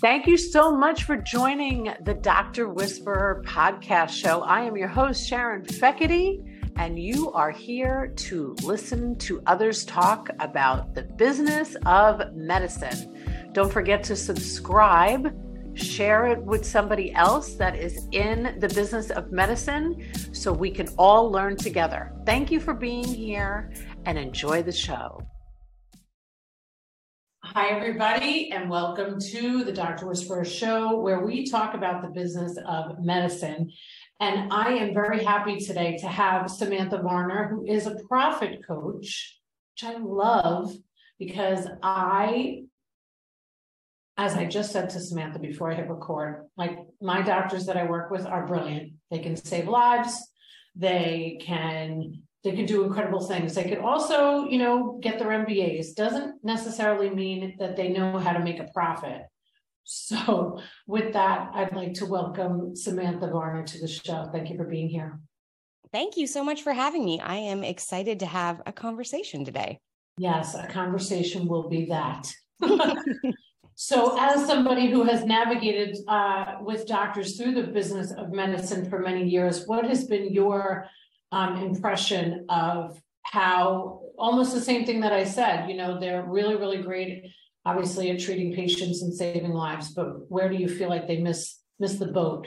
Thank you so much for joining the Dr. Whisperer podcast show. I am your host, Sharon Feckety, and you are here to listen to others talk about the business of medicine. Don't forget to subscribe, share it with somebody else that is in the business of medicine so we can all learn together. Thank you for being here and enjoy the show. Hi, everybody, and welcome to the Dr. Whisperer Show, where we talk about the business of medicine. And I am very happy today to have Samantha Varner, who is a profit coach, which I love because I, as I just said to Samantha before I hit record, like my doctors that I work with are brilliant. They can save lives, they can they can do incredible things. They could also, you know, get their MBAs. Doesn't necessarily mean that they know how to make a profit. So, with that, I'd like to welcome Samantha Varner to the show. Thank you for being here. Thank you so much for having me. I am excited to have a conversation today. Yes, a conversation will be that. so, as somebody who has navigated uh, with doctors through the business of medicine for many years, what has been your um, impression of how almost the same thing that I said, you know, they're really, really great, obviously, at treating patients and saving lives, but where do you feel like they miss miss the boat?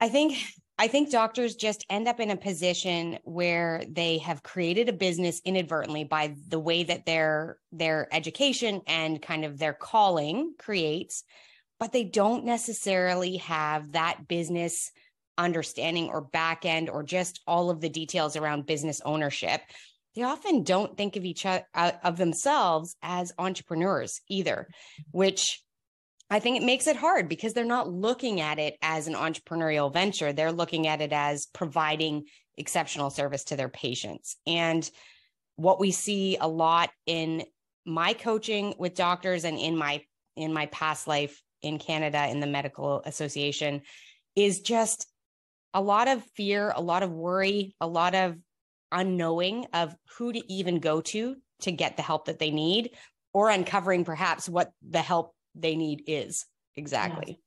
I think I think doctors just end up in a position where they have created a business inadvertently by the way that their their education and kind of their calling creates, but they don't necessarily have that business understanding or back end or just all of the details around business ownership they often don't think of each other uh, of themselves as entrepreneurs either which i think it makes it hard because they're not looking at it as an entrepreneurial venture. They're looking at it as providing exceptional service to their patients. And what we see a lot in my coaching with doctors and in my in my past life in Canada in the medical association is just a lot of fear, a lot of worry, a lot of unknowing of who to even go to to get the help that they need or uncovering perhaps what the help they need is exactly.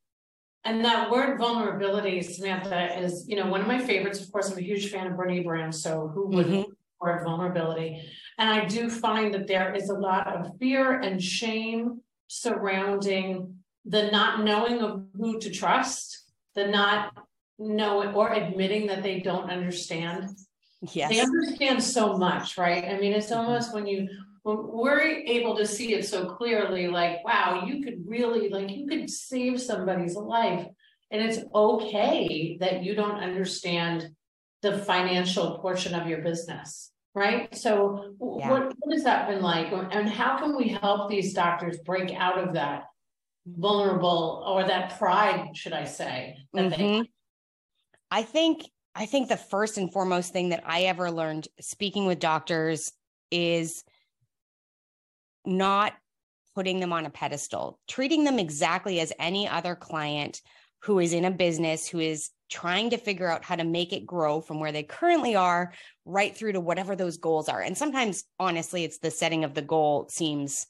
And that word vulnerability, Samantha, is, you know, one of my favorites. Of course, I'm a huge fan of Brene Brown. So who would mm-hmm. word vulnerability? And I do find that there is a lot of fear and shame surrounding the not knowing of who to trust, the not knowing or admitting that they don't understand. Yes. They understand so much, right? I mean, it's mm-hmm. almost when you when we're able to see it so clearly, like, wow, you could really like you could save somebody's life. And it's okay that you don't understand the financial portion of your business, right? So yeah. what, what has that been like? And how can we help these doctors break out of that vulnerable or that pride, should I say, that mm-hmm. they I think I think the first and foremost thing that I ever learned speaking with doctors is not putting them on a pedestal, treating them exactly as any other client who is in a business who is trying to figure out how to make it grow from where they currently are right through to whatever those goals are. And sometimes honestly it's the setting of the goal seems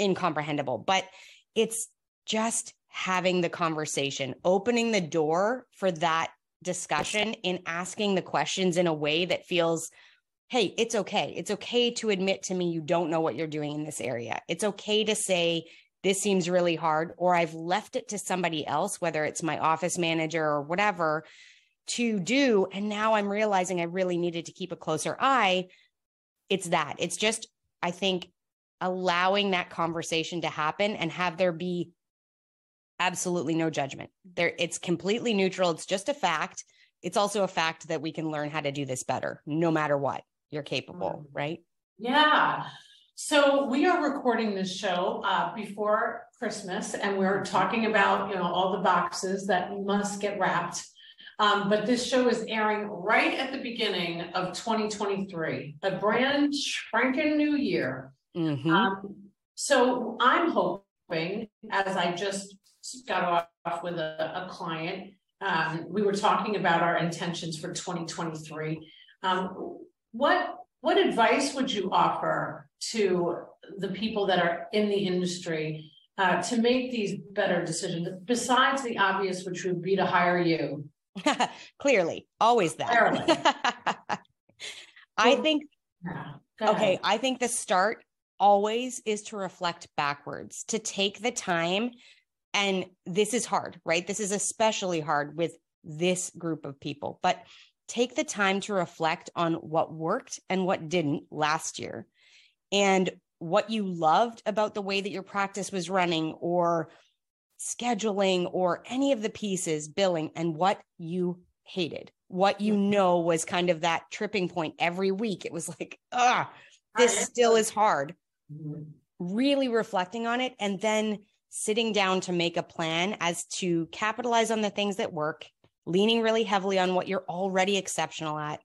incomprehensible, but it's just having the conversation, opening the door for that discussion in asking the questions in a way that feels hey it's okay. It's okay to admit to me you don't know what you're doing in this area. It's okay to say this seems really hard or i've left it to somebody else whether it's my office manager or whatever to do. And now i'm realizing i really needed to keep a closer eye. It's that. It's just i think allowing that conversation to happen and have there be absolutely no judgment. There it's completely neutral. It's just a fact. It's also a fact that we can learn how to do this better no matter what. You're capable, mm. right? Yeah. So we are recording this show uh, before Christmas, and we're talking about you know all the boxes that must get wrapped. Um, but this show is airing right at the beginning of 2023, a brand spanking new year. Mm-hmm. Um, so I'm hoping, as I just got off with a, a client. Um, we were talking about our intentions for 2023. Um, what what advice would you offer to the people that are in the industry uh, to make these better decisions besides the obvious, which would be to hire you? Clearly, always that. Clearly. I think, yeah, okay, I think the start always is to reflect backwards, to take the time. And this is hard, right? This is especially hard with this group of people, but take the time to reflect on what worked and what didn't last year and what you loved about the way that your practice was running or scheduling or any of the pieces, billing, and what you hated, what you mm-hmm. know was kind of that tripping point every week. It was like, ah, this still is hard. Mm-hmm. Really reflecting on it and then sitting down to make a plan as to capitalize on the things that work, leaning really heavily on what you're already exceptional at,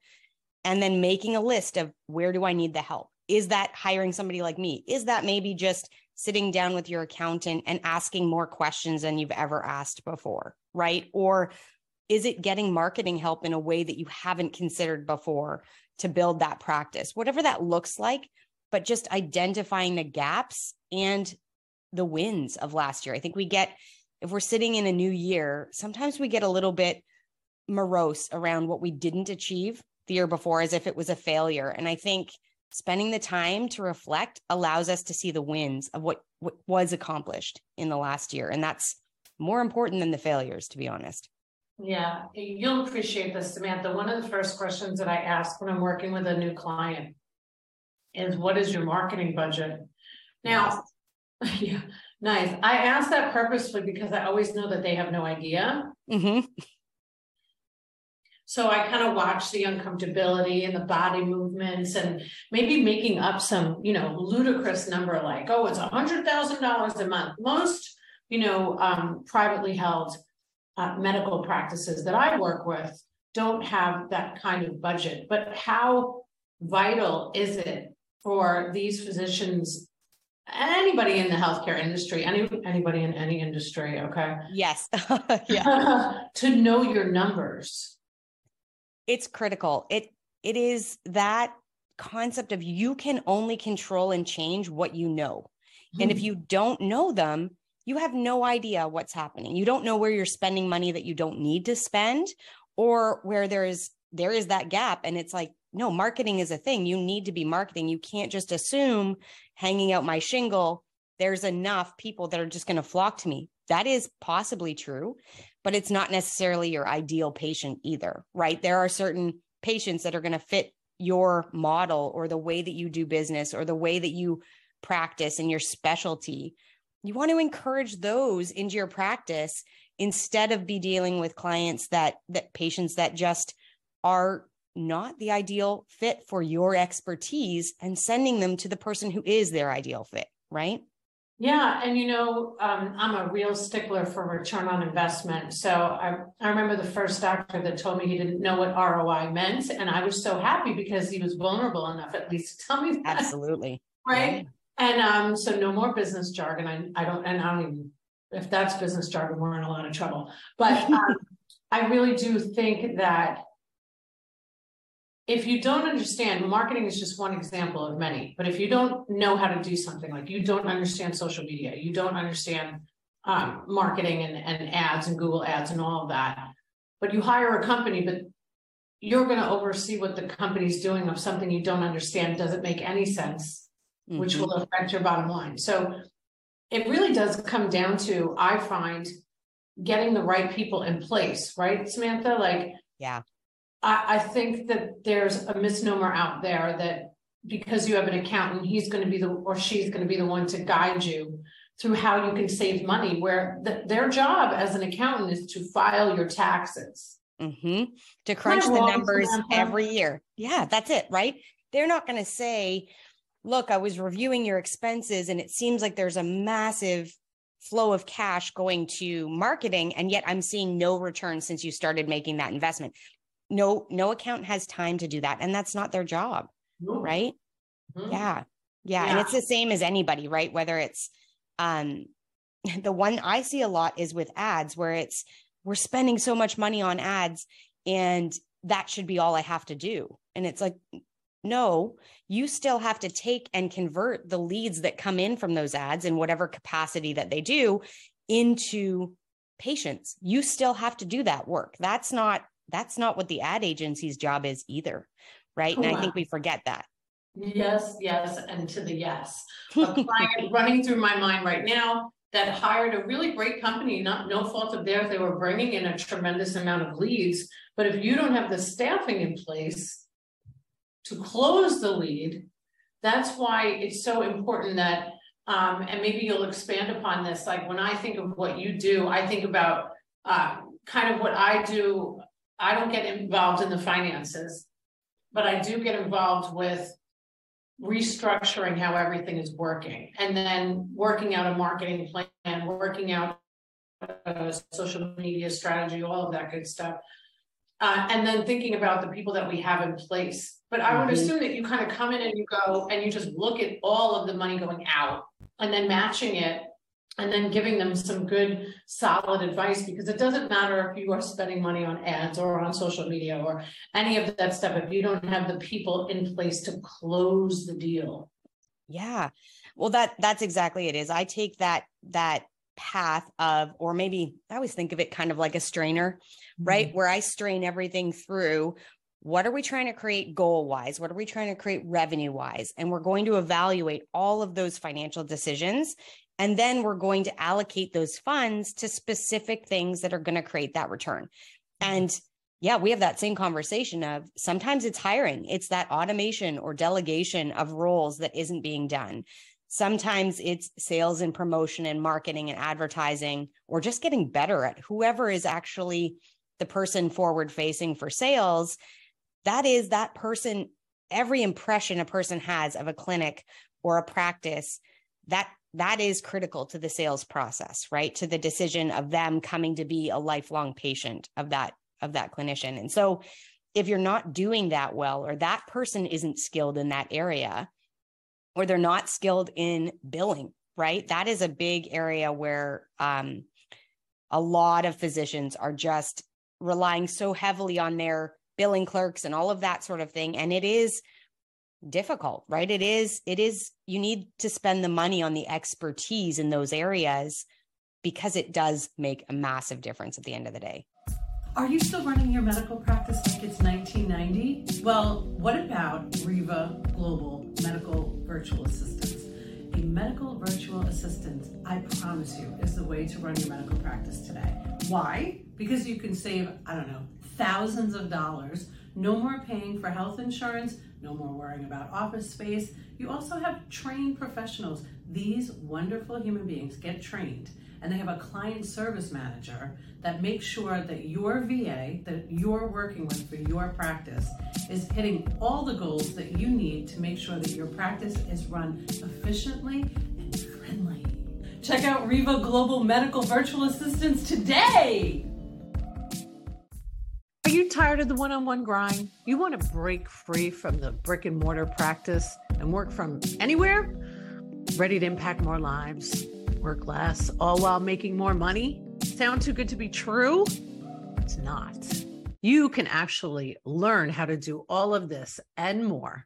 and then making a list of where do I need the help? Is that hiring somebody like me? Is that maybe just sitting down with your accountant and asking more questions than you've ever asked before, right? Or is it getting marketing help in a way that you haven't considered before to build that practice? Whatever that looks like, but just identifying the gaps and the wins of last year. I think we get, if we're sitting in a new year, sometimes we get a little bit morose around what we didn't achieve the year before as if it was a failure. And I think spending the time to reflect allows us to see the wins of what, what was accomplished in the last year. And that's more important than the failures, to be honest. Yeah, you'll appreciate this, Samantha. One of the first questions that I ask when I'm working with a new client is what is your marketing budget? Now, yeah, nice. I ask that purposefully because I always know that they have no idea. Mm-hmm. So I kind of watch the uncomfortability and the body movements and maybe making up some, you know, ludicrous number like, oh, it's a hundred thousand dollars a month. Most, you know, um, privately held uh, medical practices that I work with don't have that kind of budget. But how vital is it for these physicians anybody in the healthcare industry, any anybody in any industry, okay? Yes. yeah. to know your numbers it's critical. It it is that concept of you can only control and change what you know. Mm. And if hmm. you don't know them, you have no idea what's happening. You don't know where you're spending money that you don't need to spend or where there is there is that gap and it's like no, marketing is a thing. You need to be marketing. You can't just assume hanging out my shingle there's enough people that are just going to flock to me. That is possibly true, but it's not necessarily your ideal patient either, right? There are certain patients that are going to fit your model or the way that you do business or the way that you practice and your specialty. You want to encourage those into your practice instead of be dealing with clients that that patients that just are not the ideal fit for your expertise and sending them to the person who is their ideal fit, right? Yeah, and you know, um, I'm a real stickler for return on investment. So I, I remember the first doctor that told me he didn't know what ROI meant, and I was so happy because he was vulnerable enough at least to tell me that. Absolutely, right. Yeah. And um, so no more business jargon. I, I don't, and I don't even if that's business jargon, we're in a lot of trouble. But um, I really do think that if you don't understand, marketing is just one example of many, but if you don't know how to do something, like you don't understand social media, you don't understand um, marketing and, and ads and Google ads and all of that, but you hire a company, but you're going to oversee what the company's doing of something you don't understand doesn't make any sense, mm-hmm. which will affect your bottom line. So it really does come down to, I find, getting the right people in place, right, Samantha? Like, yeah I, I think that there's a misnomer out there that because you have an accountant, he's going to be the or she's going to be the one to guide you through how you can save money. Where the, their job as an accountant is to file your taxes, mm-hmm. to crunch the numbers every year. Yeah, that's it, right? They're not going to say, "Look, I was reviewing your expenses, and it seems like there's a massive." flow of cash going to marketing and yet i'm seeing no return since you started making that investment no no account has time to do that and that's not their job right mm-hmm. yeah. yeah. yeah and it's the same as anybody right whether it's um the one i see a lot is with ads where it's we're spending so much money on ads and that should be all i have to do and it's like no, you still have to take and convert the leads that come in from those ads in whatever capacity that they do into patients. You still have to do that work. That's not that's not what the ad agency's job is either. Right. And I think we forget that. Yes, yes, and to the yes. A client running through my mind right now that hired a really great company, not no fault of theirs. They were bringing in a tremendous amount of leads, but if you don't have the staffing in place to close the lead, that's why it's so important that. Um, and maybe you'll expand upon this. Like when I think of what you do, I think about uh, kind of what I do. I don't get involved in the finances, but I do get involved with restructuring how everything is working and then working out a marketing plan, working out a social media strategy, all of that good stuff. Uh, and then thinking about the people that we have in place. But I would mm-hmm. assume that you kind of come in and you go and you just look at all of the money going out and then matching it and then giving them some good solid advice because it doesn't matter if you are spending money on ads or on social media or any of that stuff if you don't have the people in place to close the deal. Yeah. Well that that's exactly it is. I take that that path of or maybe i always think of it kind of like a strainer mm-hmm. right where i strain everything through what are we trying to create goal wise what are we trying to create revenue wise and we're going to evaluate all of those financial decisions and then we're going to allocate those funds to specific things that are going to create that return. Mm-hmm. And yeah, we have that same conversation of sometimes it's hiring, it's that automation or delegation of roles that isn't being done. Sometimes it's sales and promotion and marketing and advertising, or just getting better at whoever is actually the person forward facing for sales. That is that person, every impression a person has of a clinic or a practice, that that is critical to the sales process right? To the decision of them coming to be a lifelong patient of that of that clinician. And so if you're not doing that well or that person isn't skilled in that area or they're not skilled in billing right? That is a big area where um, a lot of physicians are just relying so heavily on their billing clerks and all of that sort of thing. And it is difficult right? It is it is you need to spend the money on the expertise in those areas because it does make a massive difference at the end of the day. Are you still running your medical practice like it's 1990 well what about REVA global medical virtual assistants? A medical virtual assistant i promise you is the way to run your medical practice today. Why? Because you can save i don't know thousands of dollars no more paying for health insurance no more worrying about office space. You also have trained professionals. These wonderful human beings get trained and they have a client service manager that makes sure that your VA that you're working with for your practice is hitting all the goals that you need to make sure that your practice is run efficiently and friendly. Check out REVA Global Medical Virtual Assistants today you tired of the one on one grind? You want to break free from the brick and mortar practice and work from anywhere? Ready to impact more lives, work less, all while making more money? Sound too good to be true? It's not. You can actually learn how to do all of this and more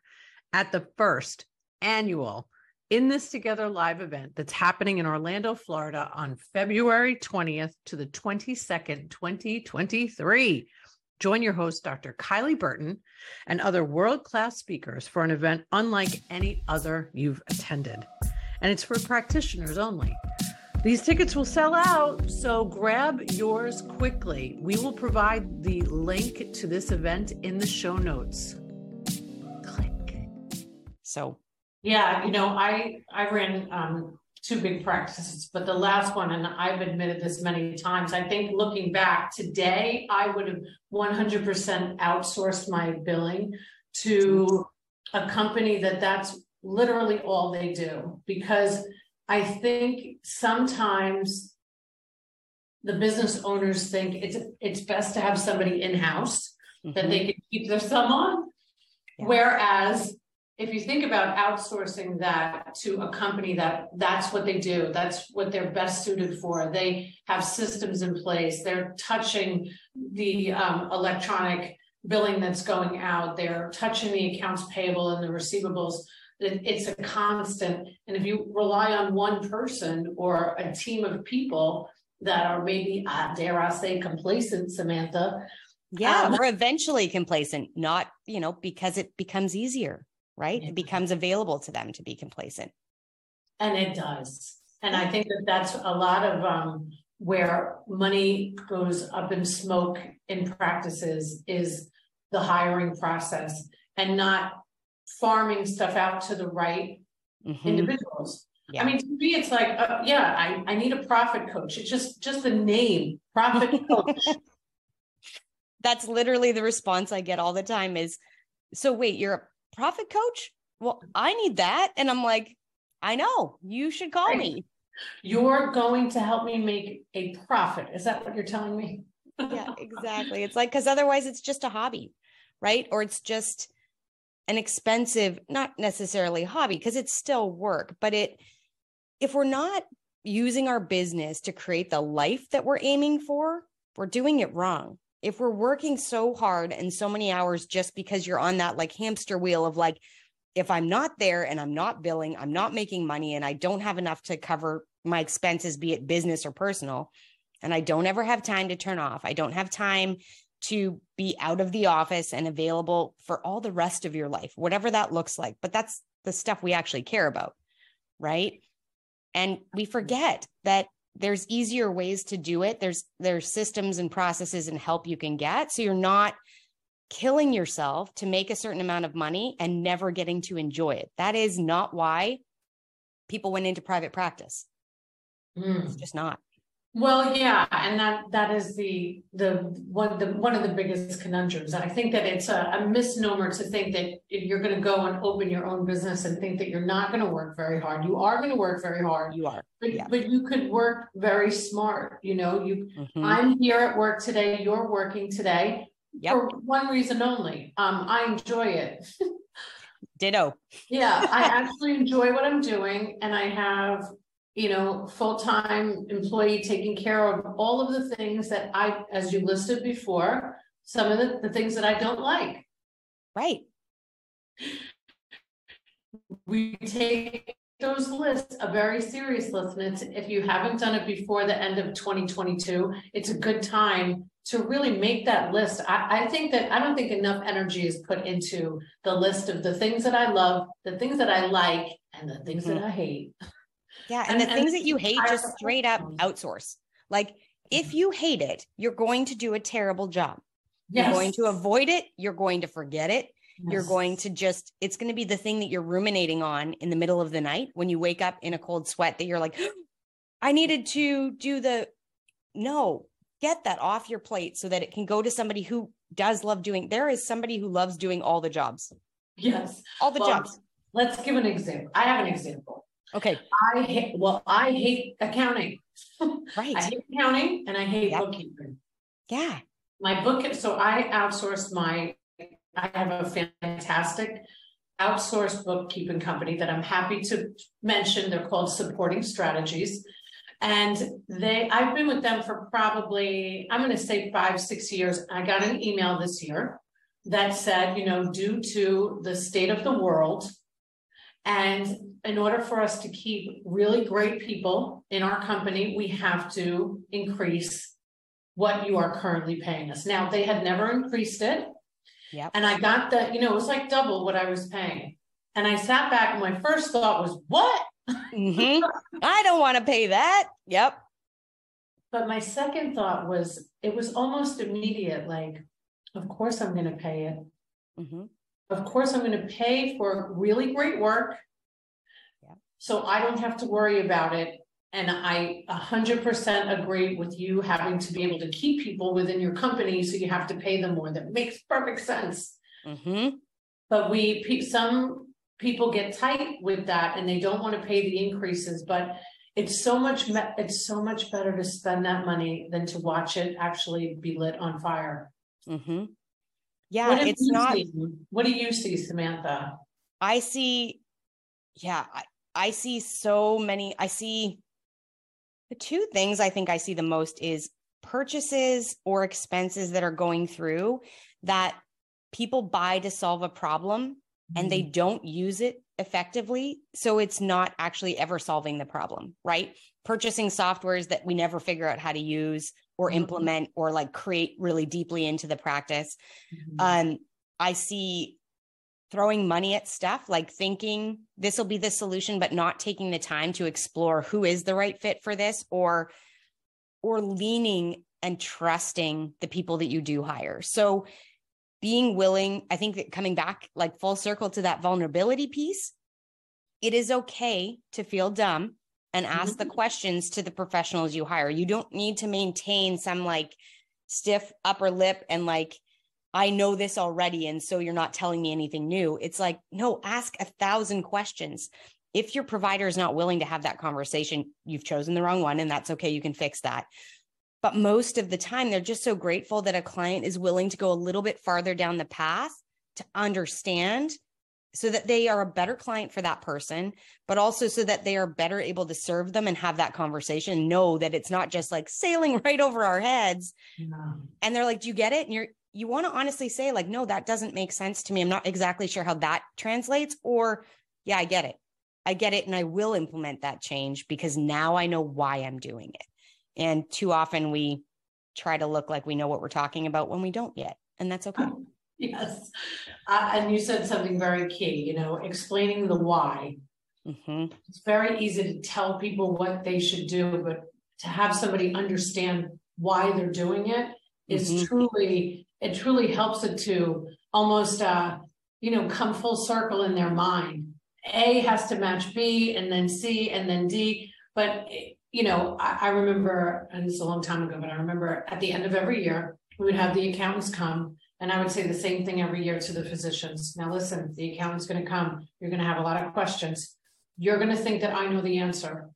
at the first annual In This Together live event that's happening in Orlando, Florida on February 20th to the 22nd, 2023. Join your host, Dr. Kylie Burton, and other world class speakers for an event unlike any other you've attended. And it's for practitioners only. These tickets will sell out, so grab yours quickly. We will provide the link to this event in the show notes. Click. So, yeah, you know, I I ran um, two big practices, but the last one, and I've admitted this many times, I think looking back today, I would have 100% outsourced my billing to a company that that's literally all they do. Because I think sometimes the business owners think it's it's best to have somebody in house mm-hmm. that they can keep their thumb on. Yeah. Whereas if you think about outsourcing that to a company that that's what they do that's what they're best suited for they have systems in place they're touching the um, electronic billing that's going out, they're touching the accounts payable and the receivables. It's a constant. And if you rely on one person or a team of people that are maybe, uh, dare I say, complacent, Samantha. Yeah, um, we're eventually complacent, not, you know, because it becomes easier, right? It becomes available to them to be complacent. And it does. And I think that that's a lot of um, where money goes up in smoke in practices is the hiring process and not farming stuff out to the right mm-hmm. individuals. Yeah. I mean, to me, it's like, uh, yeah, I, I need a profit coach. It's just just the name, profit coach. That's literally the response I get all the time. Is so wait, you're a profit coach? Well, I need that, and I'm like, I know you should call right. me. You're going to help me make a profit. Is that what you're telling me? yeah, exactly. It's like because otherwise, it's just a hobby, right? Or it's just an expensive, not necessarily hobby, because it's still work, but it, if we're not using our business to create the life that we're aiming for, we're doing it wrong. If we're working so hard and so many hours just because you're on that like hamster wheel of like, if I'm not there and I'm not billing, I'm not making money and I don't have enough to cover my expenses, be it business or personal, and I don't ever have time to turn off, I don't have time to be out of the office and available for all the rest of your life, whatever that looks like. But that's the stuff we actually care about, right? And we forget that there's easier ways to do it. There's there's systems and processes and help you can get so you're not killing yourself to make a certain amount of money and never getting to enjoy it. That is not why people went into private practice. Mm. It's just not. Well, yeah, and that that is the the one the one of the biggest conundrums. And I think that it's a, a misnomer to think that you're going to go and open your own business and think that you're not going to work very hard. You are going to work very hard. You are, but, yeah. but you could work very smart. You know, you. Mm-hmm. I'm here at work today. You're working today yep. for one reason only. Um, I enjoy it. Ditto. yeah, I actually enjoy what I'm doing, and I have you know, full-time employee taking care of all of the things that I, as you listed before, some of the, the things that I don't like. Right. We take those lists a very serious list. And it's, if you haven't done it before the end of 2022, it's a good time to really make that list. I, I think that I don't think enough energy is put into the list of the things that I love, the things that I like, and the things mm-hmm. that I hate. Yeah. And, and the and things that you hate, just straight up outsource. Like if mm-hmm. you hate it, you're going to do a terrible job. Yes. You're going to avoid it. You're going to forget it. Yes. You're going to just, it's going to be the thing that you're ruminating on in the middle of the night when you wake up in a cold sweat that you're like, I needed to do the, no, get that off your plate so that it can go to somebody who does love doing, there is somebody who loves doing all the jobs. Yes. All the well, jobs. Let's give an example. I have an example. Okay. I hate, well, I hate accounting. Right. I hate accounting and I hate yep. bookkeeping. Yeah. My book, so I outsourced my, I have a fantastic outsourced bookkeeping company that I'm happy to mention. They're called Supporting Strategies. And they, I've been with them for probably, I'm going to say five, six years. I got an email this year that said, you know, due to the state of the world, and in order for us to keep really great people in our company, we have to increase what you are currently paying us. Now, they had never increased it. Yep. And I got the, you know, it was like double what I was paying. And I sat back and my first thought was, what? Mm-hmm. I don't want to pay that. Yep. But my second thought was, it was almost immediate like, of course I'm going to pay it. Mm-hmm. Of course, I'm going to pay for really great work. Yeah. So I don't have to worry about it. And I 100% agree with you having to be able to keep people within your company. So you have to pay them more. That makes perfect sense. Mm-hmm. But we, some people get tight with that and they don't want to pay the increases. But it's so much, it's so much better to spend that money than to watch it actually be lit on fire. Mm-hmm. Yeah, it's not. See? What do you see, Samantha? I see, yeah, I, I see so many. I see the two things I think I see the most is purchases or expenses that are going through that people buy to solve a problem and they mm-hmm. don't use it effectively. So it's not actually ever solving the problem, right? Purchasing softwares that we never figure out how to use or mm-hmm. implement or like create really deeply into the practice. Mm-hmm. Um, I see throwing money at stuff like thinking this will be the solution but not taking the time to explore who is the right fit for this or or leaning and trusting the people that you do hire so being willing i think that coming back like full circle to that vulnerability piece it is okay to feel dumb and ask mm-hmm. the questions to the professionals you hire you don't need to maintain some like stiff upper lip and like I know this already. And so you're not telling me anything new. It's like, no, ask a thousand questions. If your provider is not willing to have that conversation, you've chosen the wrong one, and that's okay. You can fix that. But most of the time, they're just so grateful that a client is willing to go a little bit farther down the path to understand so that they are a better client for that person, but also so that they are better able to serve them and have that conversation, know that it's not just like sailing right over our heads. Yeah. And they're like, Do you get it? And you're you want to honestly say like no that doesn't make sense to me i'm not exactly sure how that translates or yeah i get it i get it and i will implement that change because now i know why i'm doing it and too often we try to look like we know what we're talking about when we don't yet and that's okay oh. yes uh, and you said something very key you know explaining the why mm-hmm. it's very easy to tell people what they should do but to have somebody understand why they're doing it is mm-hmm. truly it truly helps it to almost uh, you know come full circle in their mind a has to match b and then c and then d but you know I, I remember and it's a long time ago but i remember at the end of every year we would have the accountants come and I would say the same thing every year to the physicians. Now, listen, the accountant's going to come. You're going to have a lot of questions. You're going to think that I know the answer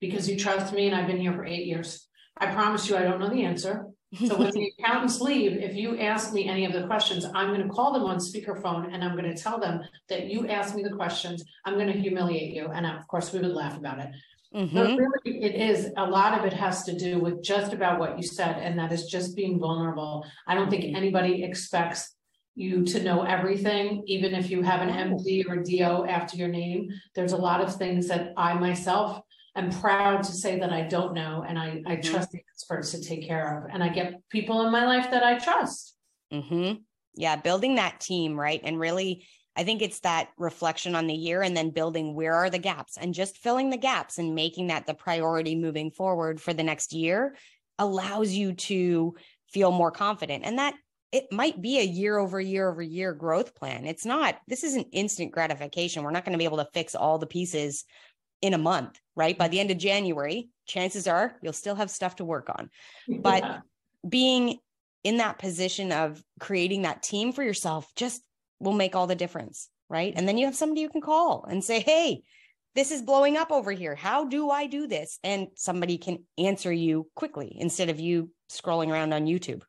because you trust me and I've been here for eight years. I promise you, I don't know the answer. So when the accountants leave, if you ask me any of the questions, I'm going to call them on speakerphone and I'm going to tell them that you asked me the questions. I'm going to humiliate you. And of course, we would laugh about it. Mm-hmm. But really, it is a lot of it has to do with just about what you said, and that is just being vulnerable. I don't think anybody expects you to know everything, even if you have an MD or DO after your name. There's a lot of things that I myself am proud to say that I don't know, and I, I mm-hmm. trust the experts to take care of. And I get people in my life that I trust. Mm-hmm. Yeah, building that team, right? And really, I think it's that reflection on the year and then building where are the gaps and just filling the gaps and making that the priority moving forward for the next year allows you to feel more confident. And that it might be a year over year over year growth plan. It's not, this isn't instant gratification. We're not going to be able to fix all the pieces in a month, right? By the end of January, chances are you'll still have stuff to work on. But yeah. being in that position of creating that team for yourself just will make all the difference, right? And then you have somebody you can call and say, hey, this is blowing up over here. How do I do this? And somebody can answer you quickly instead of you scrolling around on YouTube.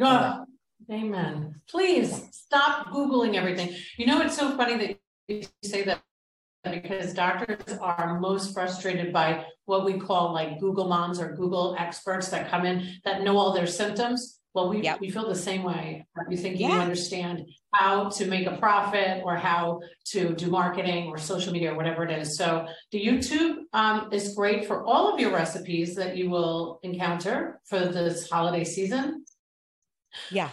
Oh, amen. Please stop Googling everything. You know, it's so funny that you say that because doctors are most frustrated by what we call like Google moms or Google experts that come in that know all their symptoms. Well, we, yep. we feel the same way. You think yeah. you understand how to make a profit or how to do marketing or social media or whatever it is. So the YouTube um, is great for all of your recipes that you will encounter for this holiday season. Yeah.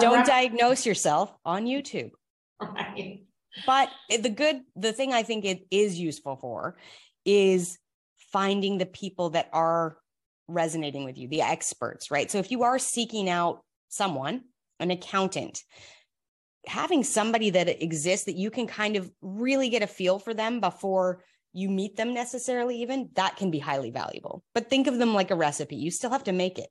Don't diagnose yourself on YouTube. Right. But the good, the thing I think it is useful for is finding the people that are resonating with you, the experts, right? So if you are seeking out someone, an accountant, having somebody that exists that you can kind of really get a feel for them before you meet them necessarily, even that can be highly valuable. But think of them like a recipe. You still have to make it,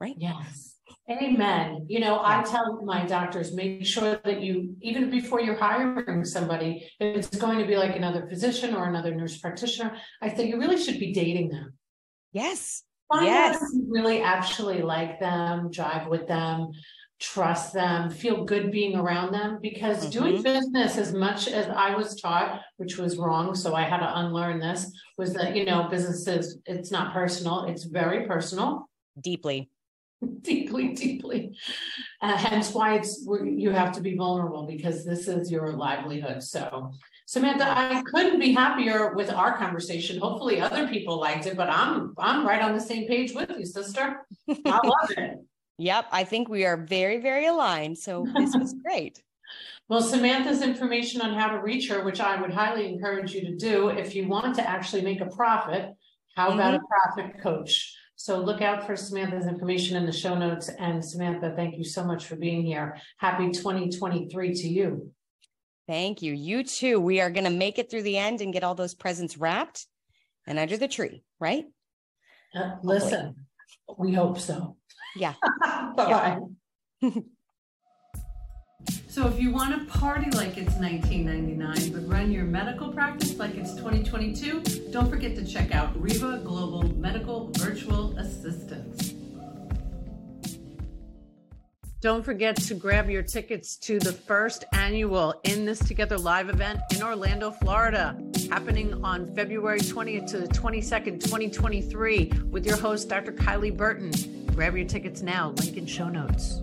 right? Yes. Amen. You know, I tell my doctors, make sure that you, even before you're hiring somebody, if it's going to be like another physician or another nurse practitioner, I say you really should be dating them. Yes. Find yes. out if you really actually like them, drive with them, trust them, feel good being around them. Because mm-hmm. doing business, as much as I was taught, which was wrong, so I had to unlearn this, was that, you know, businesses, it's not personal, it's very personal. Deeply deeply, deeply. Uh, hence why it's you have to be vulnerable because this is your livelihood. So, Samantha, I couldn't be happier with our conversation. Hopefully, other people liked it, but I'm I'm right on the same page with you, sister. I love it. Yep, I think we are very, very aligned. So this was great. Well, Samantha's information on how to reach her, which I would highly encourage you to do if you want to actually make a profit. How mm-hmm. about a profit coach? So look out for Samantha's information in the show notes. And Samantha, thank you so much for being here. Happy 2023 to you. Thank you. You too. We are going to make it through the end and get all those presents wrapped and under the tree, right? Uh, listen, Hopefully. we hope so. Yeah. Bye bye. So if you want to party like it's 1999, but run your medical practice like it's 2022, don't forget to check out REVA Global Medical Virtual Assistants. Don't forget to grab your tickets to the first annual In This Together live event in Orlando, Florida, happening on February 20th to the 22nd, 2023, with your host, Dr. Kylie Burton. Grab your tickets now, link in show notes.